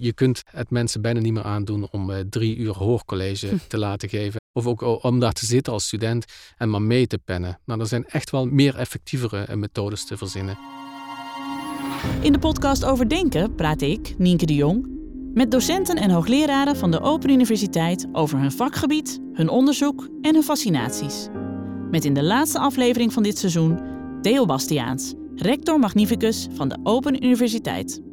Je kunt het mensen bijna niet meer aandoen om eh, drie uur hoorcollege te laten geven. Of ook om daar te zitten als student en maar mee te pennen. Nou, er zijn echt wel meer effectievere eh, methodes te verzinnen. In de podcast over denken praat ik, Nienke de Jong, met docenten en hoogleraren van de Open Universiteit over hun vakgebied, hun onderzoek en hun fascinaties. Met in de laatste aflevering van dit seizoen Theo Bastiaans, rector magnificus van de Open Universiteit.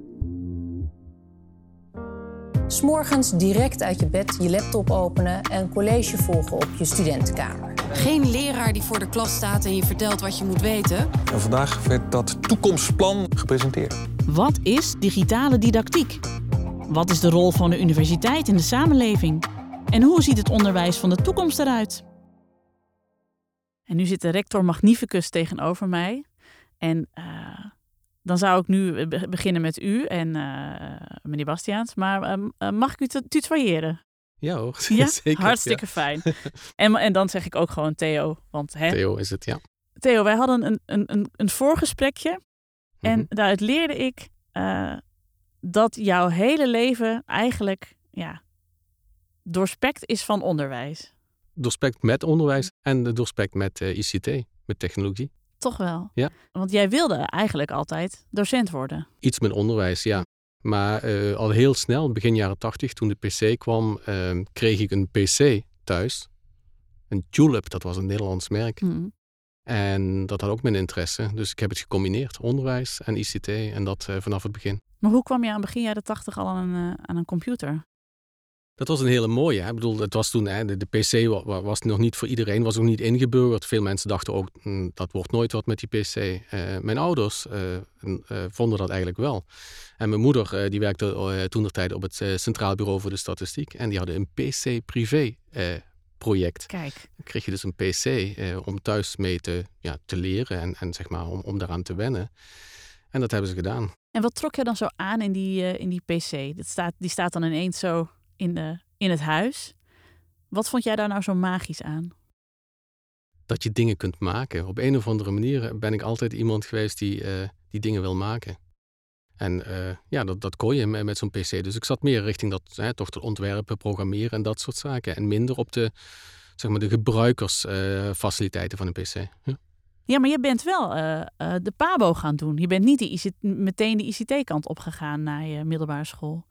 S'morgens direct uit je bed je laptop openen en college volgen op je studentenkamer. Geen leraar die voor de klas staat en je vertelt wat je moet weten. En vandaag werd dat toekomstplan gepresenteerd. Wat is digitale didactiek? Wat is de rol van de universiteit in de samenleving? En hoe ziet het onderwijs van de toekomst eruit? En nu zit de rector magnificus tegenover mij. En uh, dan zou ik nu beginnen met u en uh, meneer Bastiaans. Maar uh, mag ik u tutoyeren? Ja hoor, ja? zeker. Hartstikke fijn. en, en dan zeg ik ook gewoon Theo. Want, hè, Theo is het, ja. Theo, wij hadden een, een, een, een voorgesprekje. Mm -hmm. En Mhm. daaruit leerde ik uh, dat jouw hele leven eigenlijk ja, doorspekt is van onderwijs. Doorspekt met onderwijs en doorspekt met ICT, met technologie. Toch wel? Ja. Want jij wilde eigenlijk altijd docent worden. Iets met onderwijs, ja. Maar uh, al heel snel, begin jaren tachtig, toen de PC kwam, uh, kreeg ik een PC thuis. Een Tulip, dat was een Nederlands merk. Mm. En dat had ook mijn interesse. Dus ik heb het gecombineerd, onderwijs en ICT. En dat uh, vanaf het begin. Maar hoe kwam je aan begin jaren tachtig al aan een, aan een computer? Dat was een hele mooie. Hè? Ik bedoel, het was toen, hè, de, de, PC was nog niet voor iedereen, was nog niet ingeburgerd. Veel mensen dachten ook, hm, dat wordt nooit wat met die PC. Uh, mijn ouders uh, uh, vonden dat eigenlijk wel. En mijn moeder, die werkte toen de tijd op het Centraal Bureau voor de Statistiek. En die hadden een PC-privé project. Kijk. Dan kreeg je dus een PC om thuis mee te, ja, te leren en, en zeg maar om, om daaraan te wennen. En dat hebben ze gedaan. En wat trok je dan zo aan in die, in die PC? Dat staat, die staat dan ineens zo in, de, in het huis. Wat vond jij daar nou zo magisch aan? Dat je dingen kunt maken. Op een of andere manier ben ik altijd iemand geweest die, uh, die dingen wil maken. En uh, ja, dat, dat kon je met, zo'n PC. Dus ik zat meer richting dat, hè, toch het ontwerpen, programmeren en dat soort zaken. En minder op de, zeg maar, de gebruikersfaciliteiten uh, van een PC. Ja. Ja, maar je bent wel uh, de PABO gaan doen. Je bent niet ICT, meteen de ICT-kant opgegaan na je middelbare school.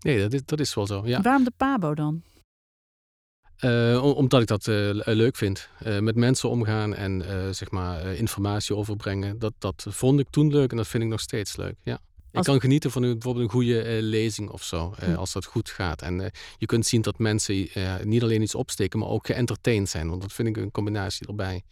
Nee, dat is, dat is wel zo. Ja. Waarom de PABO dan? Uh, omdat ik dat uh, leuk vind. Uh, met mensen omgaan en zeg maar informatie overbrengen. Dat, dat vond ik toen leuk en dat vind ik nog steeds leuk. Ja. Als... Ik kan genieten van bijvoorbeeld een goede lezing of zo, hm. als dat goed gaat. En je kunt zien dat mensen niet alleen iets opsteken, maar ook geëntertained zijn. Want dat vind ik een combinatie erbij.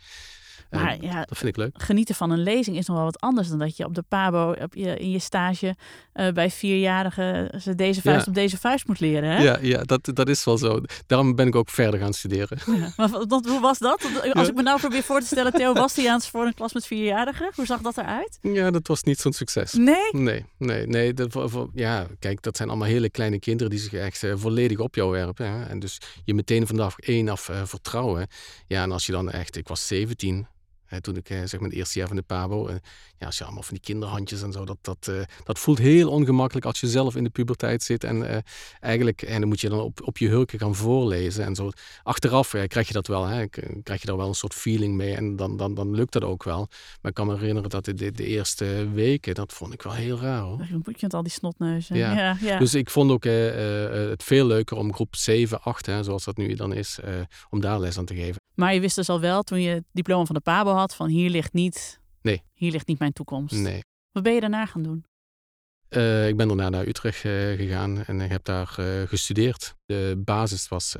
Maar ja, dat vind ik leuk. Genieten van een lezing is nog wel wat anders dan dat je op de Pabo op je, in je stage uh, bij vierjarigen ze deze vuist ja. op deze vuist moet leren. Hè? Ja, ja dat, dat is wel zo. Daarom ben ik ook verder gaan studeren. Ja, maar wat, hoe was dat? Als ik me nou probeer voor te stellen, Theo Bastiaans voor een klas met vierjarigen, hoe zag dat eruit? Ja, dat was niet zo'n succes. Nee? Nee, nee, nee. Dat, ja, kijk, dat zijn allemaal hele kleine kinderen die zich echt uh, volledig op jou werpen. Hè? En dus je meteen vanaf één af uh, vertrouwen. Ja, en als je dan echt, ik was 17. Toen ik zeg maar het eerste jaar van de Pabo. Ja, als je allemaal van die kinderhandjes en zo. Dat, dat, uh, dat voelt heel ongemakkelijk als je zelf in de puberteit zit. En uh, eigenlijk, en dan moet je dan op, op je hurken gaan voorlezen. En zo. Achteraf ja, krijg je dat wel. Hè, krijg je daar wel een soort feeling mee. En dan, dan, dan lukt dat ook wel. Maar ik kan me herinneren dat de, de, de eerste weken, dat vond ik wel heel raar hoor. Moet je met al die snotneuzen. Ja. Ja, ja. Dus ik vond ook uh, het veel leuker om groep 7, 8, hè, zoals dat nu dan is, om daar les aan te geven. Maar je wist dus al wel toen je het diploma van de Pabo had van hier ligt niet, nee. hier ligt niet mijn toekomst. Nee. Wat ben je daarna gaan doen? Uh, ik ben daarna naar Utrecht uh, gegaan en ik heb daar uh, gestudeerd. De basis was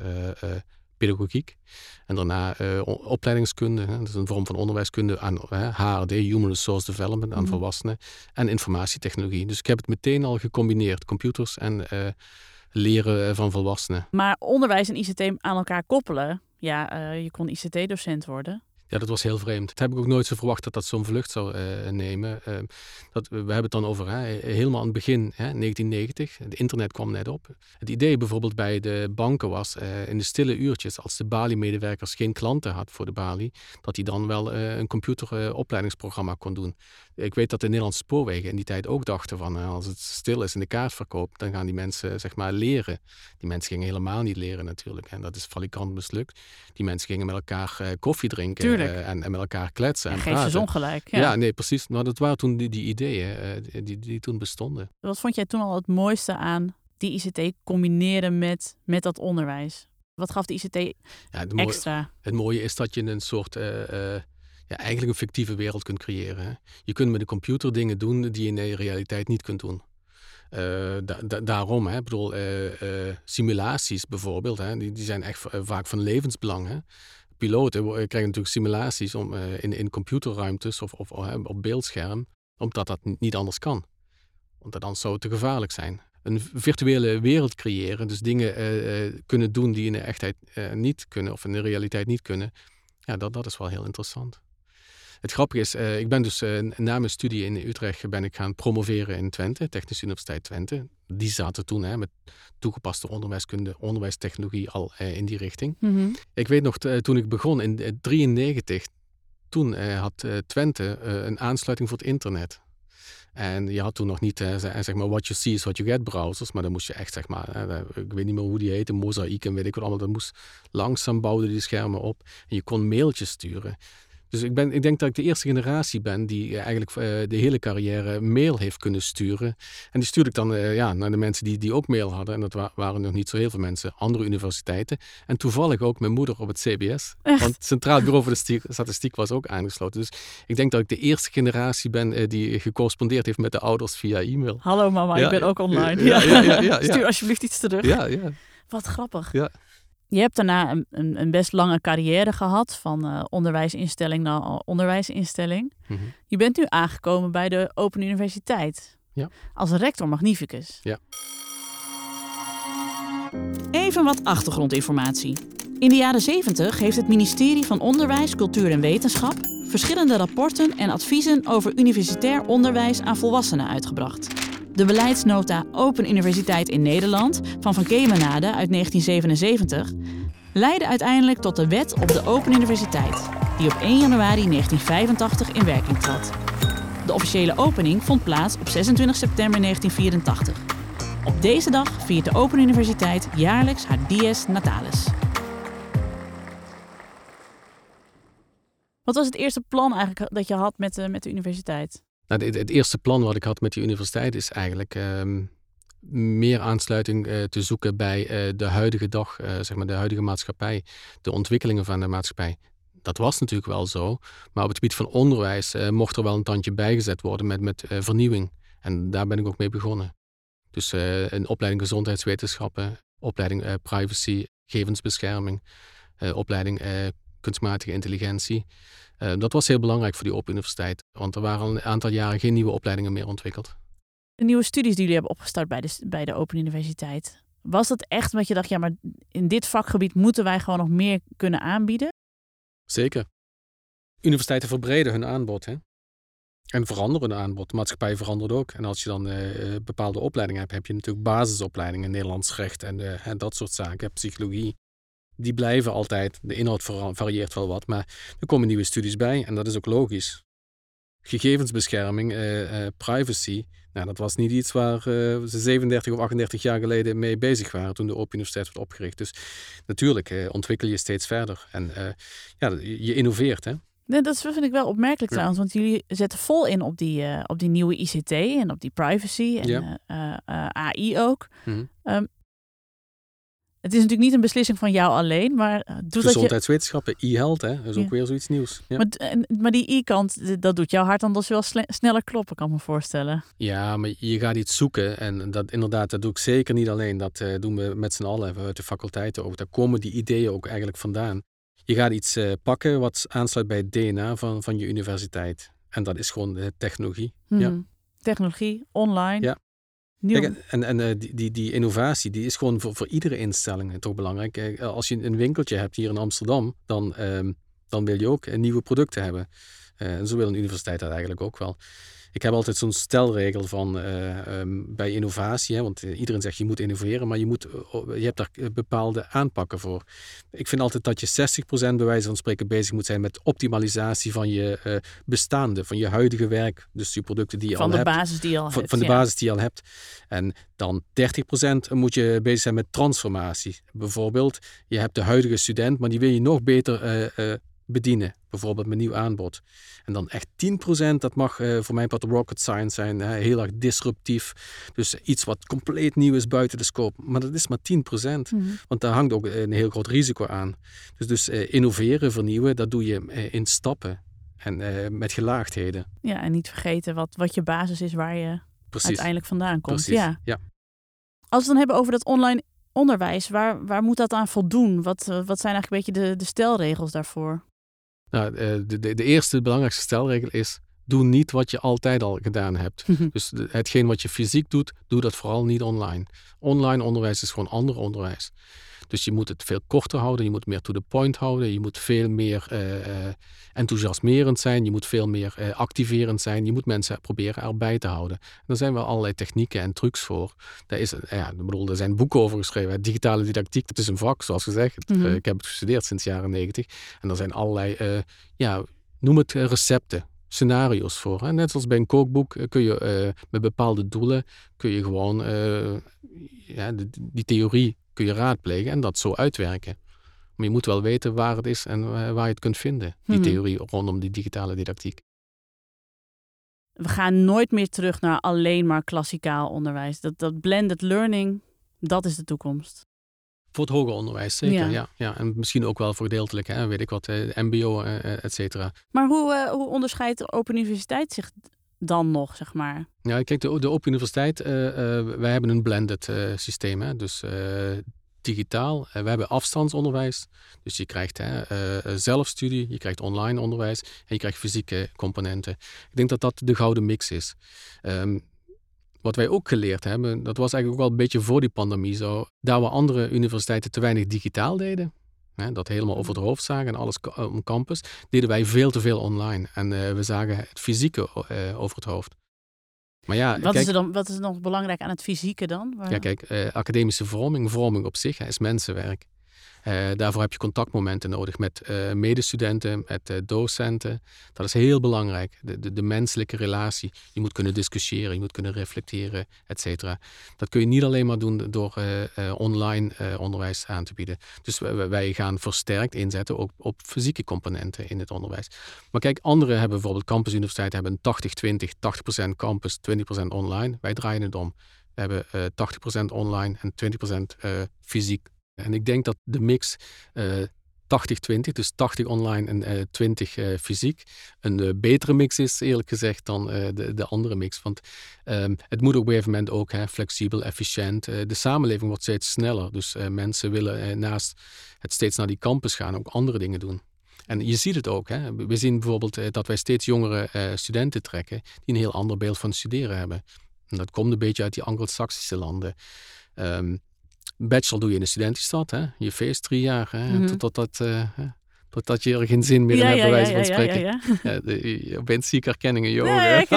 pedagogiek en daarna opleidingskunde. Hè, dat is een vorm van onderwijskunde aan HRD, Human Resource Development, aan mm. volwassenen en informatietechnologie. Dus ik heb het meteen al gecombineerd, computers en leren van volwassenen. Maar onderwijs en ICT aan elkaar koppelen, ja, je kon ICT-docent worden. Ja, dat was heel vreemd. Dat heb ik ook nooit zo verwacht dat dat zo'n vlucht zou uh, nemen. Uh, dat, we hebben het dan over hè, helemaal aan het begin, hè, 1990. Het internet kwam net op. Het idee bijvoorbeeld bij de banken was, uh, in de stille uurtjes, als de Bali-medewerkers geen klanten had voor de Bali, dat hij dan wel een computeropleidingsprogramma kon doen. Ik weet dat de Nederlandse spoorwegen in die tijd ook dachten van, als het stil is in de kaartverkoop, dan gaan die mensen zeg maar leren. Die mensen gingen helemaal niet leren natuurlijk. En dat is valikant mislukt. Die mensen gingen met elkaar koffie drinken. Uh, en, en, met elkaar kletsen. En, en geef ze ongelijk. Ja. ja, nee, precies. Maar dat waren toen die, die ideeën die, die toen bestonden. Wat vond jij toen al het mooiste aan die ICT combineren met, met dat onderwijs? Wat gaf de ICT ja, het extra? Het mooie is dat je een soort, uh, ja, eigenlijk een fictieve wereld kunt creëren. Je kunt met de computer dingen doen die je in de realiteit niet kunt doen. Da daarom, hè, bedoel, uh, uh, simulaties bijvoorbeeld, hè, die, die zijn echt vaak van levensbelang. Hè piloten krijgen natuurlijk simulaties om, in, in computerruimtes of, of op beeldscherm, omdat dat niet anders kan. Want dan zou het te gevaarlijk zijn. Een virtuele wereld creëren, dus dingen kunnen doen die in de echtheid niet kunnen of in de realiteit niet kunnen, ja, dat, dat is wel heel interessant. Het grappige is, uh, ik ben dus uh, na mijn studie in Utrecht ben ik gaan promoveren in Twente, Technische Universiteit Twente. Die zaten toen hè, met toegepaste onderwijskunde, onderwijstechnologie al uh, in die richting. Mm -hmm. Ik weet nog, toen ik begon in 1993, toen had Twente een aansluiting voor het internet. En je had toen nog niet, zeg maar, what you see is what you get browsers. Maar dan moest je echt, zeg maar, ik weet niet meer hoe die heette, mozaïek en weet ik wat allemaal. Dat moest langzaam bouwden die schermen op. En je kon mailtjes sturen. Dus ik, ben, ik denk dat ik de eerste generatie ben die eigenlijk uh, de hele carrière mail heeft kunnen sturen. En die stuurde ik dan uh, ja, naar de mensen die, die ook mail hadden. En dat wa waren nog niet zo heel veel mensen. Andere universiteiten. En toevallig ook mijn moeder op het CBS. Echt? Want het Centraal Bureau voor de Statistiek was ook aangesloten. Dus ik denk dat ik de eerste generatie ben die gecorrespondeerd heeft met de ouders via e-mail. Hallo mama, Ja, ik ben ook online. ja, ja. Stuur alsjeblieft iets terug. Ja, ja. Wat grappig. Ja. Je hebt daarna een, een, best lange carrière gehad, van uh, onderwijsinstelling naar onderwijsinstelling. Mhm. Je bent nu aangekomen bij de Open Universiteit. Ja. Als rector magnificus. Ja. Even wat achtergrondinformatie. In de jaren 70 heeft het ministerie van Onderwijs, Cultuur en Wetenschap verschillende rapporten en adviezen over universitair onderwijs aan volwassenen uitgebracht. De beleidsnota Open Universiteit in Nederland van Van Kemenade uit 1977 leidde uiteindelijk tot de Wet op de Open Universiteit, die op 1 januari 1985 in werking trad. De officiële opening vond plaats op 26 september 1984. Op deze dag viert de Open Universiteit jaarlijks haar Dies Natalis. Wat was het eerste plan eigenlijk dat je had met de, met de universiteit? Nou, het, het, eerste plan wat ik had met de universiteit is eigenlijk um, meer aansluiting uh, te zoeken bij uh, de huidige dag, uh, zeg maar de huidige maatschappij, de ontwikkelingen van de maatschappij. Dat was natuurlijk wel zo, maar op het gebied van onderwijs mocht er wel een tandje bijgezet worden met, met vernieuwing. En daar ben ik ook mee begonnen. Dus een opleiding gezondheidswetenschappen, opleiding privacy, gegevensbescherming, opleiding kunstmatige intelligentie. Uh, dat was heel belangrijk voor die Open Universiteit, want er waren al een aantal jaren geen nieuwe opleidingen meer ontwikkeld. De nieuwe studies die jullie hebben opgestart bij de, bij de Open Universiteit, was dat echt omdat je dacht, ja, maar in dit vakgebied moeten wij gewoon nog meer kunnen aanbieden? Zeker. Universiteiten verbreden hun aanbod hè? en veranderen hun aanbod. De maatschappij verandert ook. En als je dan uh, bepaalde opleidingen hebt, heb je natuurlijk basisopleidingen, Nederlands recht en, uh, en dat soort zaken, psychologie die blijven altijd. De inhoud varieert wel wat, maar er komen nieuwe studies bij en dat is ook logisch. Gegevensbescherming, uh, uh, privacy, nou, dat was niet iets waar uh, ze 37 of 38 jaar geleden mee bezig waren toen de Open Universiteit werd opgericht. Dus natuurlijk ontwikkel je steeds verder en ja, je innoveert. Hè? Nee, dat vind ik wel opmerkelijk ja. trouwens, want jullie zetten vol in op die, uh, op die nieuwe ICT en op die privacy en ja. uh, uh, AI ook. Um, het is natuurlijk niet een beslissing van jou alleen, maar doet dat je... Gezondheidswetenschappen, e-health, hè, dat is ook weer zoiets nieuws. Ja. Maar, maar die i-kant, dat doet jouw hart dan dus wel sneller kloppen, kan ik me voorstellen. Ja, maar je gaat iets zoeken en dat inderdaad, dat doe ik zeker niet alleen. Dat eh, doen we met z'n allen uit de faculteiten ook. Daar komen die ideeën ook eigenlijk vandaan. Je gaat iets eh, pakken wat aansluit bij het DNA van, van je universiteit. En dat is gewoon de technologie. Ja. Hmm. Technologie, online. Ja. Nieuw. Kijk, en en eh, die, die, die innovatie die is gewoon voor, voor iedere instelling toch belangrijk. Eh, Als je een winkeltje hebt hier in Amsterdam, dan, ehm, dan wil je ook nieuwe producten hebben. en zo wil een universiteit dat eigenlijk ook wel. Ik heb altijd zo'n stelregel van uh, um, bij innovatie, hè, want iedereen zegt je moet innoveren, maar je, moet, je hebt daar bepaalde aanpakken voor. Ik vind altijd dat je 60% bij wijze van spreken bezig moet zijn met optimalisatie van je uh, bestaande, van je huidige werk, dus je producten die je van al hebt. Van de basis die je al van, hebt. Van de ja. basis die je al hebt. En dan 30% moet je bezig zijn met transformatie. Bijvoorbeeld, je hebt de huidige student, maar die wil je nog beter uh, bedienen. Bijvoorbeeld met nieuw aanbod. En dan echt 10%, dat mag uh, voor mij wat rocket science zijn. Hè, heel erg disruptief. Dus iets wat compleet nieuw is buiten de scope. Maar dat is maar 10%. Mm. Want daar hangt ook een heel groot risico aan. Dus, dus uh, innoveren, vernieuwen, dat doe je uh, in stappen. En met gelaagdheden. Ja, en niet vergeten wat, wat je basis is waar je Precies. uiteindelijk vandaan komt. Precies. Ja. ja. Als we het dan hebben over dat online onderwijs, waar, waar moet dat aan voldoen? Wat, wat zijn eigenlijk een beetje de, de stelregels daarvoor? Nou, de, de, de eerste belangrijkste stelregel is: doe niet wat je altijd al gedaan hebt. dus hetgeen wat je fysiek doet, doe dat vooral niet online. Online onderwijs is gewoon ander onderwijs. Dus je moet het veel korter houden, je moet meer to the point houden, je moet veel meer uh, enthousiasmerend zijn, je moet veel meer uh, activerend zijn, je moet mensen proberen erbij te houden. En daar zijn wel allerlei technieken en trucs voor. Daar, is, ja, ik bedoel, er zijn boeken over geschreven. Digitale didactiek, dat is een vak, zoals gezegd. Mm -hmm. ik heb het gestudeerd sinds de jaren negentig. En er zijn allerlei, ja, noem het recepten scenario's voor. Hè? Net zoals bij een kookboek kun je uh, met bepaalde doelen kun je gewoon uh, ja, die, die theorie kun je raadplegen en dat zo uitwerken. Maar je moet wel weten waar het is en uh, waar je het kunt vinden, die Mhm. theorie rondom die digitale didactiek. We gaan nooit meer terug naar alleen maar klassikaal onderwijs. Dat, dat blended learning, dat is de toekomst. Voor het hoger onderwijs, zeker. Ja. Ja. Ja, En misschien ook wel voor gedeeltelijk, hè, weet ik wat, eh, MBO, eh, et cetera. Maar hoe, uh, hoe onderscheidt de Open Universiteit zich dan nog, zeg maar? Ja, kijk, de, de Open Universiteit, uh, uh, wij hebben een blended uh, systeem. Hè? Dus digitaal. we hebben afstandsonderwijs. Dus je krijgt hè, zelfstudie, je krijgt online onderwijs en je krijgt fysieke componenten. Ik denk dat dat de gouden mix is. Um, wat wij ook geleerd hebben, dat was eigenlijk ook wel een beetje voor die pandemie zo. Daar waar andere universiteiten te weinig digitaal deden, hè, dat helemaal over het hoofd zagen en alles om campus, deden wij veel te veel online. En uh, we zagen het fysieke uh, over het hoofd. Maar ja, wat, kijk, is er dan, wat is er nog belangrijk aan het fysieke dan? Waar... Ja, kijk, uh, academische vorming, vorming op zich hè, is mensenwerk. Uh, daarvoor heb je contactmomenten nodig met uh, medestudenten, met uh, docenten. Dat is heel belangrijk. De, de, menselijke relatie. Je moet kunnen discussiëren, je moet kunnen reflecteren, et cetera. Dat kun je niet alleen maar doen door online onderwijs aan te bieden. Dus wij, wij, gaan versterkt inzetten ook op fysieke componenten in het onderwijs. Maar kijk, anderen hebben bijvoorbeeld campusuniversiteiten hebben 80-20, 80%, campus, 20% online. Wij draaien het om. We hebben 80% online en 20% fysiek. En ik denk dat de mix uh, 80-20, dus 80 online en uh, 20 uh, fysiek, een betere mix is, eerlijk gezegd, dan de, de, andere mix. Want um, het moet op een gegeven moment ook hè, flexibel, efficiënt. de samenleving wordt steeds sneller, dus mensen willen naast het steeds naar die campus gaan ook andere dingen doen. En je ziet het ook. Hè? We zien bijvoorbeeld dat wij steeds jongere studenten trekken die een heel ander beeld van studeren hebben. En dat komt een beetje uit die Anglo-Saxische landen. Um, bachelor doe je in de studentenstad, hè? je feest drie jaar, hè? Mhm. Totdat, dat, uh, totdat je er geen zin meer in Ja, hebt, bij wijze van ja, spreken. ja, ja. De- bent ziek herkenningen, joh. Nee, ik,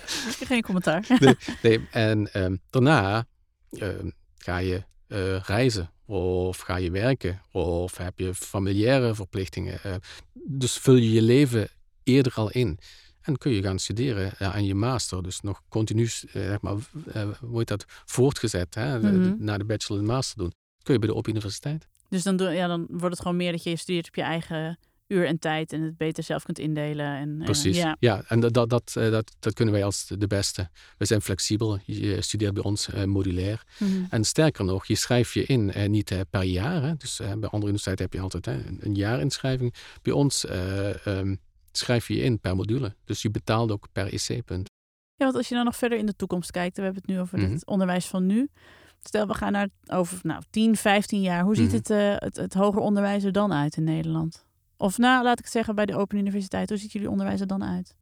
geen commentaar. nee, nee, en ehm, daarna ehm, ga je eh, reizen of ga je werken of heb je familiaire verplichtingen. eh, dus vul je je leven eerder al in. En kun je gaan studeren eh, aan je master. Dus nog continu, eh, zeg maar, eh, hoe heet dat, voortgezet. Hè? Mhm. Na de bachelor en master doen. Kun je bij de Open Universiteit. Dus dan, ja, dan wordt het gewoon meer dat je studeert op je eigen uur en tijd en het beter zelf kunt indelen. En, eh, Precies. ja. Ja, en dat, dat, dat, eh, dat, dat kunnen wij als de beste. We zijn flexibel. Je studeert bij ons eh, modulair. Mhm. En sterker nog, je schrijft je in eh, niet eh, per jaar. Hè. Dus eh, bij andere universiteiten heb je altijd hè, een, een jaarinschrijving. Bij ons eh, ehm, schrijf je in per module. Dus je betaalt ook per IC-punt. Ja, want als je dan nog verder in de toekomst kijkt, we hebben het nu over Mhm. het onderwijs van nu. Stel, we gaan naar over nou, 10, 15 jaar. Hoe ziet Mhm. het, eh, het, het hoger onderwijs er dan uit in Nederland? Of nou, laat ik het zeggen, bij de Open Universiteit. Hoe ziet jullie onderwijs er dan uit?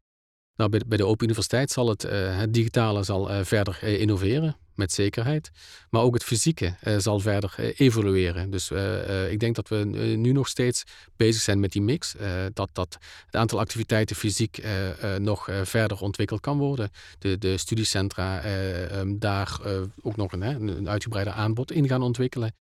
Nou, bij, de- bij de Open Universiteit zal het, eh, het digitale zal, eh, verder eh, innoveren. Met zekerheid. Maar ook het fysieke uh, zal verder uh, evolueren. Dus uh, ik denk dat we nu nog steeds bezig zijn met die mix. dat, dat het aantal activiteiten fysiek nog verder ontwikkeld kan worden. De, de studiecentra um, daar ook nog een, een uitgebreider aanbod in gaan ontwikkelen.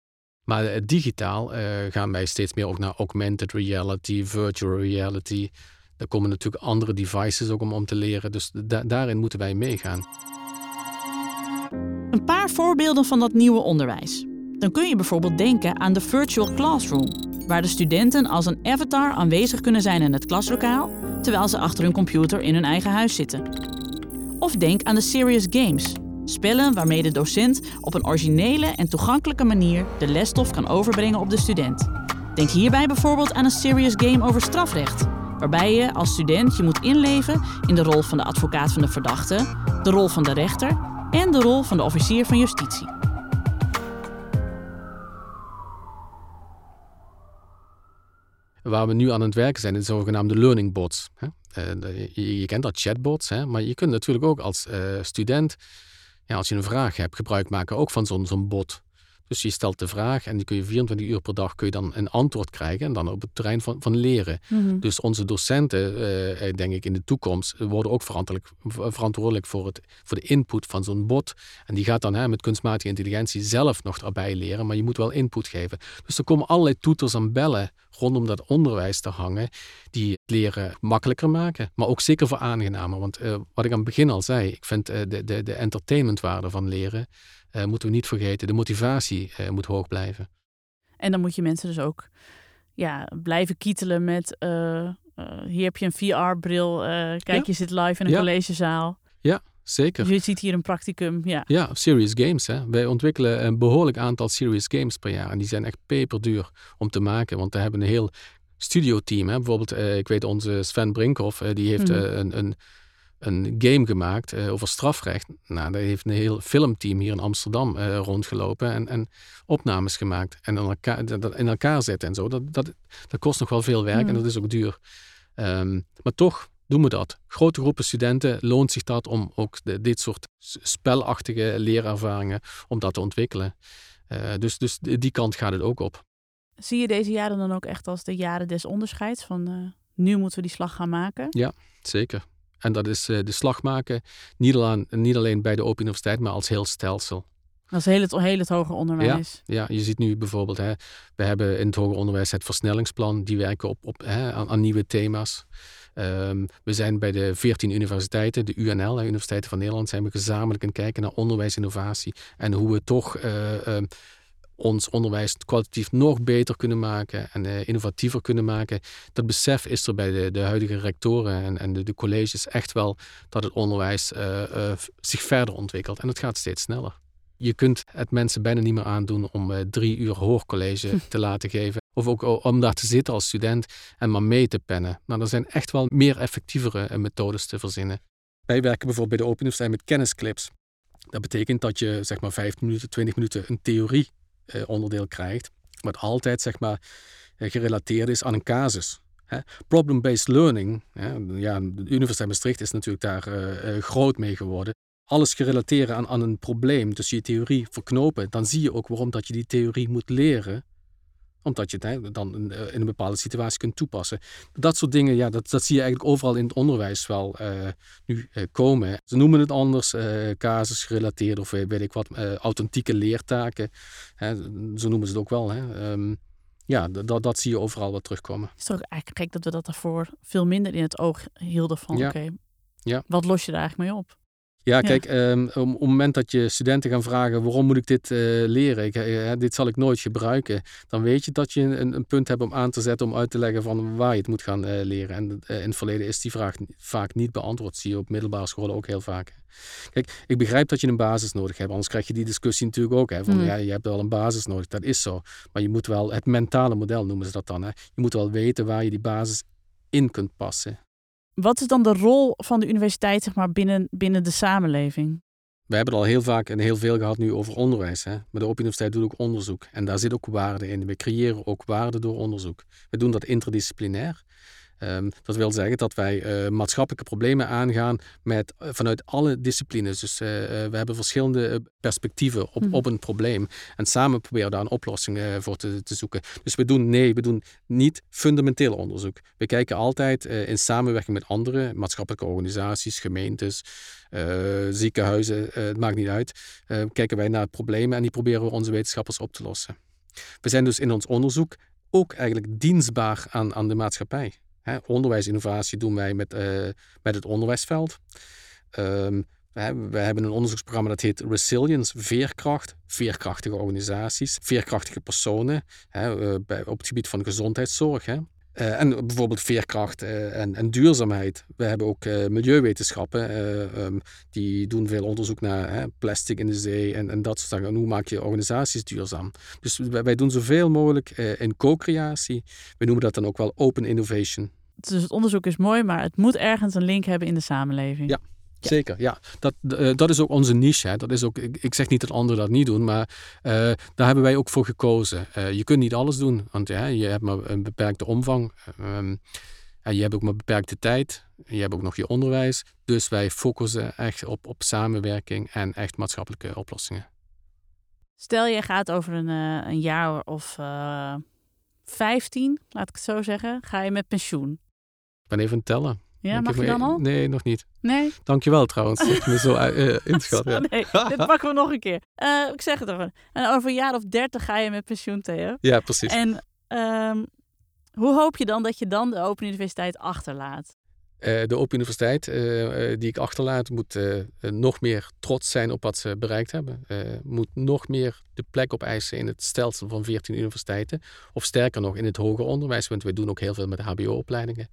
Maar digitaal gaan wij steeds meer ook naar augmented reality, virtual reality. Er komen natuurlijk andere devices ook om, om te leren. Dus da daarin moeten wij meegaan. Een paar voorbeelden van dat nieuwe onderwijs. Dan kun je bijvoorbeeld denken aan de virtual classroom, waar de studenten als een avatar aanwezig kunnen zijn in het klaslokaal, terwijl ze achter hun computer in hun eigen huis zitten. Of denk aan de serious games, spellen waarmee de docent op een originele en toegankelijke manier de lesstof kan overbrengen op de student. Denk hierbij bijvoorbeeld aan een serious game over strafrecht, waarbij je als student je moet inleven in de rol van de advocaat van de verdachte, de rol van de rechter en de rol van de officier van justitie. Waar we nu aan het werken zijn, de zogenaamde learning bots. Eh, je kent dat chatbots, maar je kunt natuurlijk ook als eh, student, als je een vraag hebt, gebruik maken ook van zo'n bot. Dus je stelt de vraag en die kun je 24 uur per dag kun je dan een antwoord krijgen en dan op het terrein van, van leren. Mhm. Dus onze docenten, eh, denk ik in de toekomst, worden ook verantwoordelijk, verantwoordelijk voor, het, voor de input van zo'n bot. En die gaat dan hè, met kunstmatige intelligentie zelf nog erbij leren, maar je moet wel input geven. Dus er komen allerlei toeters en bellen rondom dat onderwijs te hangen, die het leren makkelijker maken, maar ook zeker voor aangenamer. Want wat ik aan het begin al zei, ik vind de, de, de entertainmentwaarde van leren uh, moeten we niet vergeten. De motivatie uh, moet hoog blijven. En dan moet je mensen dus ook ja, blijven kietelen met... Uh, hier heb je een VR-bril, kijk je zit live in een collegezaal. Ja, zeker. Dus je ziet hier een practicum, ja. Ja, serious games. Hè. Wij ontwikkelen een behoorlijk aantal serious games per jaar. En die zijn echt peperduur om te maken. Want we hebben een heel studioteam. Hè. Bijvoorbeeld, ik weet onze Sven Brinkhoff, die heeft mhm. een, een een game gemaakt uh, over strafrecht. Nou, daar heeft een heel filmteam hier in Amsterdam uh, rondgelopen en, en, opnames gemaakt. En in elkaar, dat, in elkaar zetten en zo. Dat, dat, dat kost nog wel veel werk en dat is ook duur. Um, maar toch doen we dat. Grote groepen studenten loont zich dat om ook de, dit soort spelachtige leerervaringen om dat te ontwikkelen. Uh, dus, dus die kant gaat het ook op. Zie je deze jaren dan ook echt als de jaren des onderscheids? Van nu moeten we die slag gaan maken? Ja, zeker. En dat is uh, de slag maken, niet alleen, niet alleen bij de Open Universiteit, maar als heel stelsel. Dat is heel het, heel het hoger onderwijs. Ja, ja, je ziet nu bijvoorbeeld, hè, we hebben in het hoger onderwijs het versnellingsplan, die werken op, op, hè, aan, aan, nieuwe thema's. Um, we zijn bij de 14 universiteiten, de UNL, de Universiteiten van Nederland, zijn we gezamenlijk aan kijken naar onderwijsinnovatie en hoe we toch uh, uh, ons onderwijs kwalitatief nog beter kunnen maken en uh, innovatiever kunnen maken. Dat besef is er bij de, de huidige rectoren en, en de, de, colleges echt wel dat het onderwijs uh, uh, zich verder ontwikkelt en het gaat steeds sneller. Je kunt het mensen bijna niet meer aandoen om drie uur hoorcollege te laten geven. Of ook om daar te zitten als student en maar mee te pennen. Nou, er zijn echt wel meer effectievere methodes te verzinnen. Wij werken bijvoorbeeld bij de Open Universiteit met kennisclips. Dat betekent dat je zeg maar 15 minuten, 20 minuten een theorie eh, onderdeel krijgt, wat altijd zeg maar eh, gerelateerd is aan een casus. Problem-based learning, ja, de Universiteit Maastricht is natuurlijk daar uh, groot mee geworden. Alles gerelateerd aan, aan een probleem, dus je theorie verknopen, dan zie je ook waarom dat je die theorie moet leren omdat je het dan eh, in een bepaalde situatie kunt toepassen. Dat soort dingen, ja, dat, dat zie je eigenlijk overal in het onderwijs wel uh, nu uh, komen. Ze noemen het anders, uh, casusgerelateerd of weet ik wat, authentieke leertaken. Hè, zo noemen ze het ook wel. Hè. Um, ja, dat, dat zie je overal wat terugkomen. Het is toch eigenlijk gek dat we dat daarvoor veel minder in het oog hielden van, ja. oké, ja. wat los je daar eigenlijk mee op? Ja, kijk, um, op het moment dat je studenten gaan vragen waarom moet ik dit uh, leren, ik, uh, dit zal ik nooit gebruiken, dan weet je dat je een, een, punt hebt om aan te zetten om uit te leggen van waar je het moet gaan uh, leren. En in het verleden is die vraag vaak niet beantwoord, zie je op middelbare scholen ook heel vaak. Kijk, ik begrijp dat je een basis nodig hebt, anders krijg je die discussie natuurlijk ook. Hè, van mm. ja, je hebt wel een basis nodig, dat is zo. Maar je moet wel, het mentale model noemen ze dat dan, hè. je moet wel weten waar je die basis in kunt passen. Wat is dan de rol van de universiteit zeg maar, binnen, binnen de samenleving? We hebben het al heel vaak en heel veel gehad nu over onderwijs. Hè? Maar de Open Universiteit doet ook onderzoek. En daar zit ook waarde in. We creëren ook waarde door onderzoek. We doen dat interdisciplinair. Ehm, dat wil zeggen dat wij uh, maatschappelijke problemen aangaan met, uh, vanuit alle disciplines. Dus uh, we hebben verschillende perspectieven op, mm. op een probleem. En samen proberen daar een oplossing voor te, te, zoeken. Dus we doen, nee, we doen niet fundamenteel onderzoek. We kijken altijd in samenwerking met andere maatschappelijke organisaties, gemeentes, ziekenhuizen, het maakt niet uit. kijken wij naar problemen en die proberen we onze wetenschappers op te lossen. We zijn dus in ons onderzoek ook eigenlijk dienstbaar aan, aan de maatschappij. Hè, onderwijsinnovatie doen wij met, uh, met het onderwijsveld. Um, we hebben een onderzoeksprogramma dat heet Resilience, veerkracht, veerkrachtige organisaties, veerkrachtige personen hè, uh, op het gebied van gezondheidszorg. Hè. Uh, en bijvoorbeeld veerkracht en, en, duurzaamheid. We hebben ook milieuwetenschappen, um, die doen veel onderzoek naar hè, plastic in de zee en, en dat soort zaken. En hoe maak je organisaties duurzaam? Dus wij, wij doen zoveel mogelijk in co-creatie. We noemen dat dan ook wel open innovation. Dus het onderzoek is mooi, maar het moet ergens een link hebben in de samenleving. Ja, Zeker, ja. Dat, uh, dat is ook onze niche. Hè. Dat is ook, ik, ik, zeg niet dat anderen dat niet doen, maar uh, daar hebben wij ook voor gekozen. Uh, je kunt niet alles doen, want ja, je hebt maar een beperkte omvang. Um, en je hebt ook maar beperkte tijd. Je hebt ook nog je onderwijs. Dus wij focussen echt op, op samenwerking en echt maatschappelijke oplossingen. Stel je gaat over een, een jaar of vijftien, laat ik het zo zeggen, ga je met pensioen. Ik ben even aan het tellen. Ja, mag je dan al? Nee, nog niet. Nee? Dankjewel trouwens, dat je me zo uh, inschat. Ja. nee, dit pakken we nog een keer. Uh, ik zeg het even. En over een jaar of dertig ga je met pensioen, Theo. Ja, precies. En um, hoe hoop je dan dat je dan de Open Universiteit achterlaat? Uh, de Open Universiteit die ik achterlaat moet nog meer trots zijn op wat ze bereikt hebben. moet nog meer de plek opeisen in het stelsel van 14 universiteiten. Of sterker nog in het hoger onderwijs, want wij doen ook heel veel met HBO-opleidingen.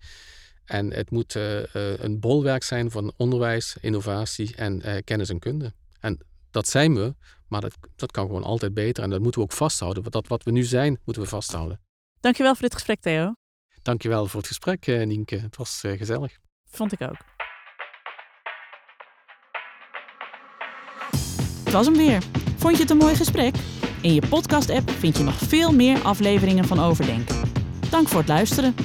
En het moet uh, een bolwerk zijn van onderwijs, innovatie en uh, kennis en kunde. En dat zijn we, maar dat, dat kan gewoon altijd beter. En dat moeten we ook vasthouden. Want dat wat we nu zijn, moeten we vasthouden. Dankjewel voor dit gesprek, Theo. Dankjewel voor het gesprek, Nienke. Het was gezellig. Vond ik ook. Het was hem weer. Vond je het een mooi gesprek? In je podcast-app vind je nog veel meer afleveringen van Overdenken. Dank voor het luisteren.